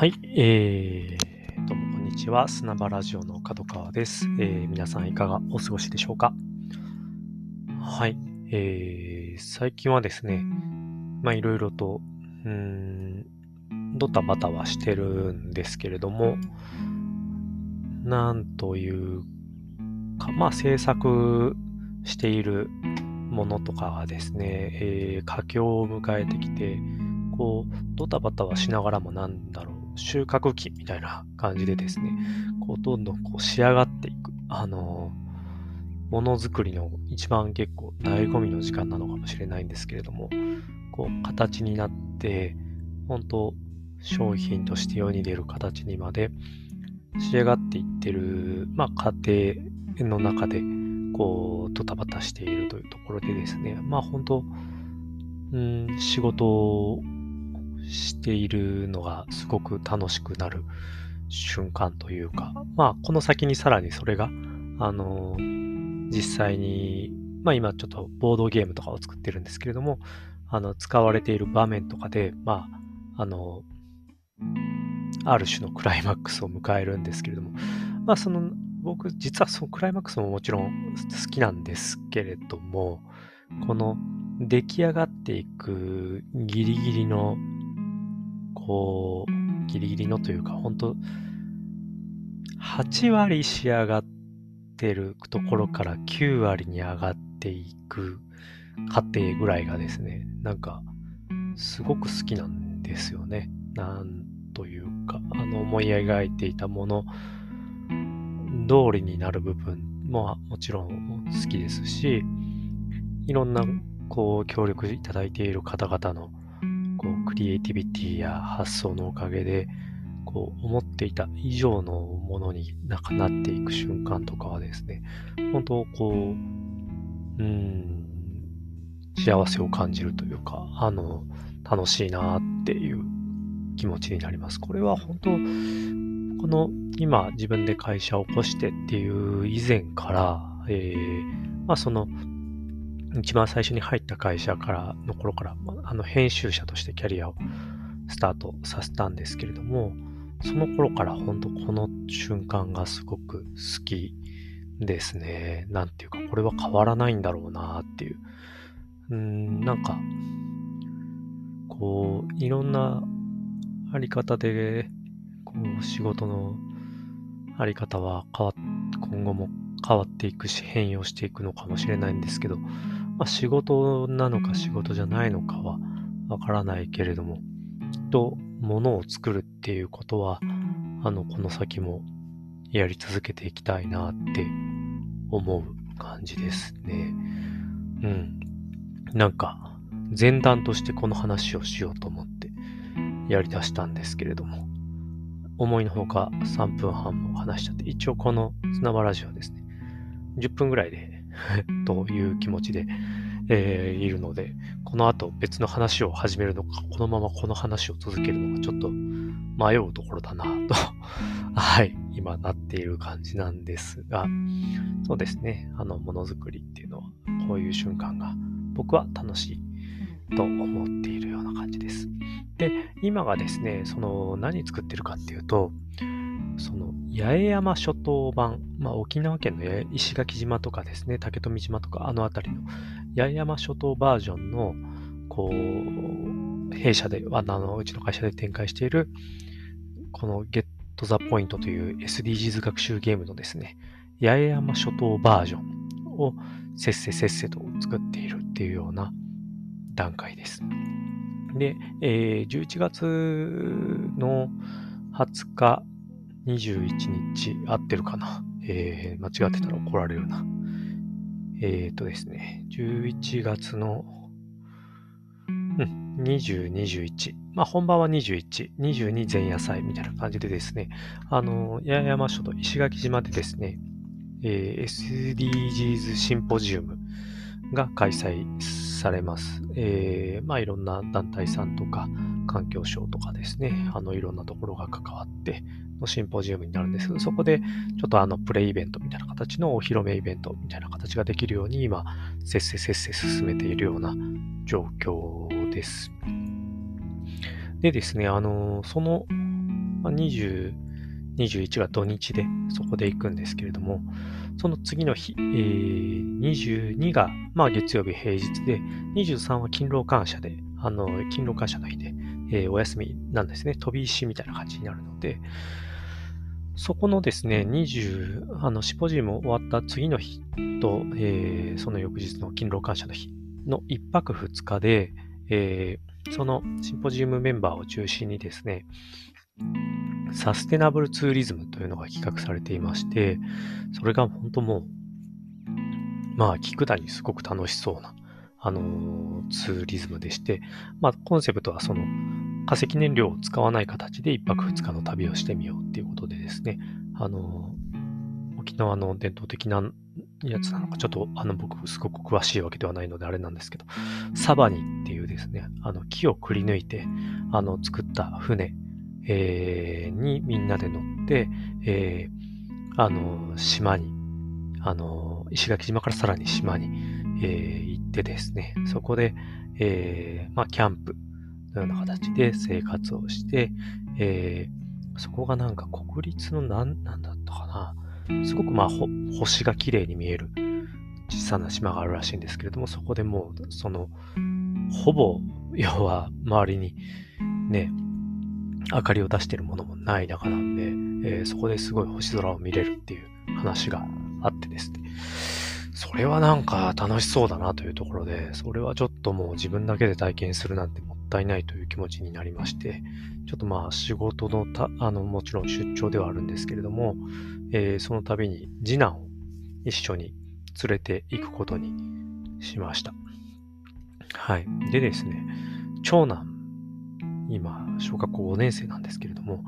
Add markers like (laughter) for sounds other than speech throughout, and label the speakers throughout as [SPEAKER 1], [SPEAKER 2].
[SPEAKER 1] はい、えー、どうもこんにちは。砂場ラジオの角川です、えー、皆さんいかがお過ごしでしょうか？はい、えー、最近はですね、まあいろいろと、うん、ドタバタはしてるんですけれども、なんというか、まあ制作しているものとかがですね、えー、佳境を迎えてきて、こう、ドタバタはしながらもなんだろう、収穫期みたいな感じでですね、こうどんどんこう仕上がっていく、あのものづくりの一番結構醍醐味の時間なのかもしれないんですけれども、こう形になって、本当商品として世に出る形にまで仕上がっていってる、まあ家庭の中で、こう、ドタバタしているというところでですね、まあ本当、うん、仕事しているのがすごく楽しくなる瞬間というか、まあ、この先にさらにそれが、あの、実際に、まあ今ちょっとボードゲームとかを作ってるんですけれども、あの、使われている場面とかで、まあ、あの、ある種のクライマックスを迎えるんですけれども、まあその、僕、実はそのクライマックスももちろん好きなんですけれども、この出来上がっていくギリギリのこう、ギリギリのというか、本当8割仕上がってるところから9割に上がっていく過程ぐらいがですね、なんか、すごく好きなんですよね。なんというか、あの思い描いていたもの通りになる部分ももちろん好きですし、いろんなこう協力いただいている方々のこうクリエイティビティや発想のおかげでこう思っていた以上のものになくなっていく瞬間とかはですね本当こううん幸せを感じるというかあの楽しいなっていう気持ちになります。これは本当この今自分で会社を起こしてっていう以前から、えー、まあその一番最初に入った会社からの頃から、あの編集者としてキャリアをスタートさせたんですけれども、その頃から本当この瞬間がすごく好きですね。なんていうか、これは変わらないんだろうなっていう。うん、なんか、こう、いろんなあり方で、こう、仕事のあり方は変わ今後も変わっていくし、変容していくのかもしれないんですけど、まあ、仕事なのか仕事じゃないのかはわからないけれども、きっと物を作るっていうことは、あの、この先もやり続けていきたいなって思う感じですね。うん。なんか、前段としてこの話をしようと思ってやり出したんですけれども、思いのほか3分半も話しちゃって、一応この砂場ラジオですね、10分ぐらいで (laughs) という気持ちで、えー、いるので、この後別の話を始めるのか、このままこの話を続けるのか、ちょっと迷うところだなと。(laughs) はい、今なっている感じなんですが、そうですね、あの、ものづくりっていうのは、こういう瞬間が僕は楽しいと思っているような感じです。で、今がですね、その何作ってるかっていうと、八重山諸島版、まあ、沖縄県の石垣島とかですね、竹富島とかあの辺りの八重山諸島バージョンの、こう、弊社で、あの、うちの会社で展開している、この Get the Point という SDGs 学習ゲームのですね、八重山諸島バージョンをせっせせっせと作っているっていうような段階です。で、えー、11月の20日21日合ってるかな？えー、間違ってたら怒られるな。えっ、ー、とですね、11月の、うん、20、21。まあ本番は21、22前夜祭みたいな感じでですね、あの、八重山諸島石垣島でですね、えー、SDGs シンポジウムが開催されます。えー、まあいろんな団体さんとか、環境省とかですね、あのいろんなところが関わってのシンポジウムになるんですけど、そこでちょっとあのプレイイベントみたいな形のお披露目イベントみたいな形ができるように今、せっせせっせ進めているような状況です。でですね、あの、そのまあ、20、21が土日でそこで行くんですけれども、その次の日、えー、22が、まあ、月曜日平日で、23は勤労感謝で、あの、勤労感謝の日で、えー、お休みなんですね。飛び石みたいな感じになるので、そこのですね、20、あの、シポジウム終わった次の日と、えー、その翌日の勤労感謝の日の1泊2日で、えー、そのシンポジウムメンバーを中心にですね、サステナブルツーリズムというのが企画されていまして、それが本当もう、まあ、聞くだにすごく楽しそうな、あのー、ツーリズムでして、まあ、コンセプトはその、化石燃料を使わない形で1泊2日の旅をしてみようっていうことでですね、あのー、沖縄の伝統的なやつなのか、ちょっとあの僕すごく詳しいわけではないのであれなんですけど、サバニっていうですね、あの木をくり抜いて、あの作った船、えー、にみんなで乗って、えー、あの、島に、あの、石垣島からさらに島に、えー、行ってですね、そこで、えー、まあ、キャンプのような形で生活をして、えー、そこがなんか国立の何、なんだったかな。すごくまあ、星が綺麗に見える小さな島があるらしいんですけれども、そこでもう、その、ほぼ、要は周りにね、明かりを出してるものもない中なんで、えー、そこですごい星空を見れるっていう話があってですね。それはなんか楽しそうだなというところで、それはちょっともう自分だけで体験するなんてもったいないという気持ちになりまして、ちょっとまあ仕事のた、あの、もちろん出張ではあるんですけれども、えー、その度に次男を一緒に連れて行くことにしました。はい。でですね、長男今、小学校5年生なんですけれども、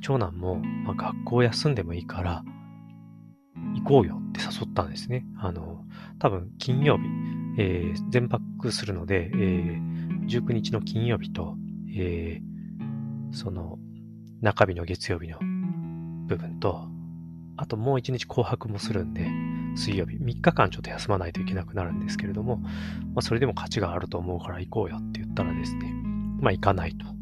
[SPEAKER 1] 長男も、まあ、学校休んでもいいから、行こうよって誘ったんですね。あの、多分金曜日、えー、全泊するので、えー、19日の金曜日と、えー、その中日の月曜日の部分と、あともう1日紅白もするんで、水曜日、3日間ちょっと休まないといけなくなるんですけれども、まあ、それでも価値があると思うから行こうよって言ったらですね、まあ行かないと。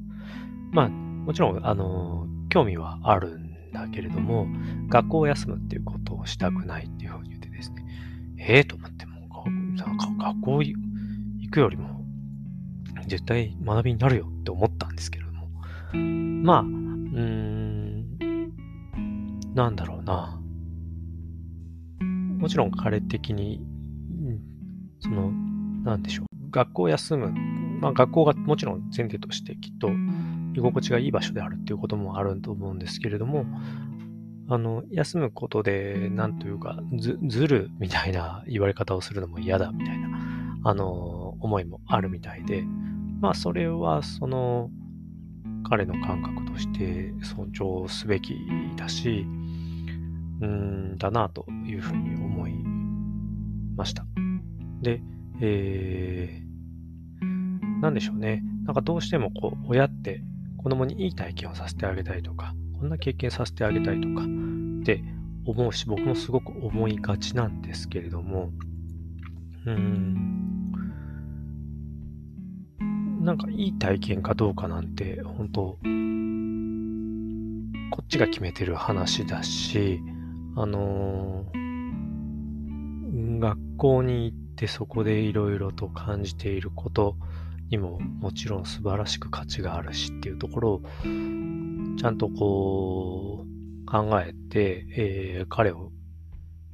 [SPEAKER 1] まあ、もちろん、あの、興味はあるんだけれども、学校を休むっていうことをしたくないっていうふうに言ってですね、ええー、と思っても、なんか学校行くよりも、絶対学びになるよって思ったんですけれども、まあ、うーん、なんだろうな。もちろん彼的に、その、なんでしょう。学校休む。まあ学校がもちろん前提としてきっと居心地がいい場所であるっていうこともあると思うんですけれども、あの、休むことで、なんというか、ず、ずるみたいな言われ方をするのも嫌だみたいな、あの、思いもあるみたいで、まあ、それは、その、彼の感覚として尊重すべきだし、うん、だなというふうに思いました。で、えー、なんでしょうね。なんかどうしてもこう、親って子供にいい体験をさせてあげたいとか、こんな経験させてあげたいとかって思うし、僕もすごく思いがちなんですけれども、うん、なんかいい体験かどうかなんて、本当こっちが決めてる話だし、あのー、学校に行ってそこでいろいろと感じていることにももちろん素晴らしく価値があるしっていうところをちゃんとこう考えて、えー、彼を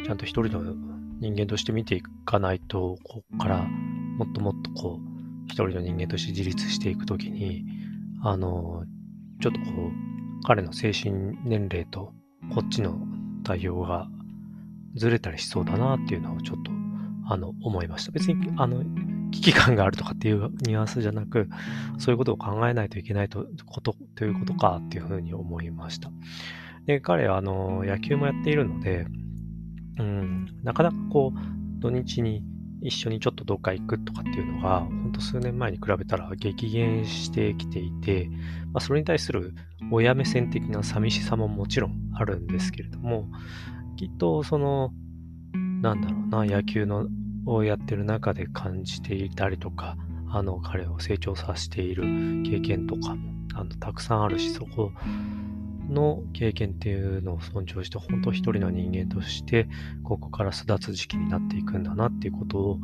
[SPEAKER 1] ちゃんと一人の人間として見ていかないと、ここからもっともっとこう、一人の人間として自立していくときに、あの、ちょっとこう、彼の精神年齢とこっちの対応がずれたりしそうだなっていうのをちょっと、あの、思いました。別に、あの、危機感があるとかっていうニュアンスじゃなく、そういうことを考えないといけないとこと、ということかっていうふうに思いました。で、彼はあの、野球もやっているので、うん、なかなかこう、土日に一緒にちょっとどっか行くとかっていうのが、ほんと数年前に比べたら激減してきていて、まあ、それに対する親目線的な寂しさももちろんあるんですけれども、きっとその、なんだろうな、野球のをやってる中で感じていたりとか、あの、彼を成長させている経験とかも、あの、たくさんあるし、そこの経験っていうのを尊重して、本当一人の人間として、ここから巣立つ時期になっていくんだなっていうことを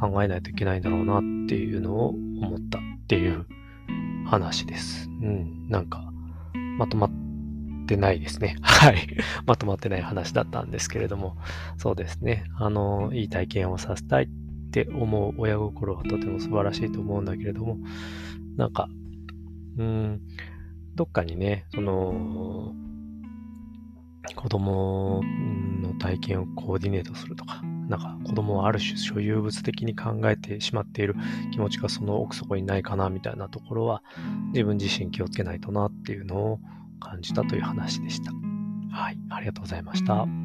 [SPEAKER 1] 考えないといけないんだろうなっていうのを思ったっていう話です。うん、なんか、まとまってないですね。(laughs) はい。まとまってない話だったんですけれども、そうですね。あの、いい体験をさせたいって思う親心はとても素晴らしいと思うんだけれども、なんか、うん、どっかにね、その、子供の体験をコーディネートするとか、なんか子供をある種所有物的に考えてしまっている気持ちがその奥底にないかなみたいなところは自分自身気をつけないとなっていうのを感じたという話でした。はい、ありがとうございました。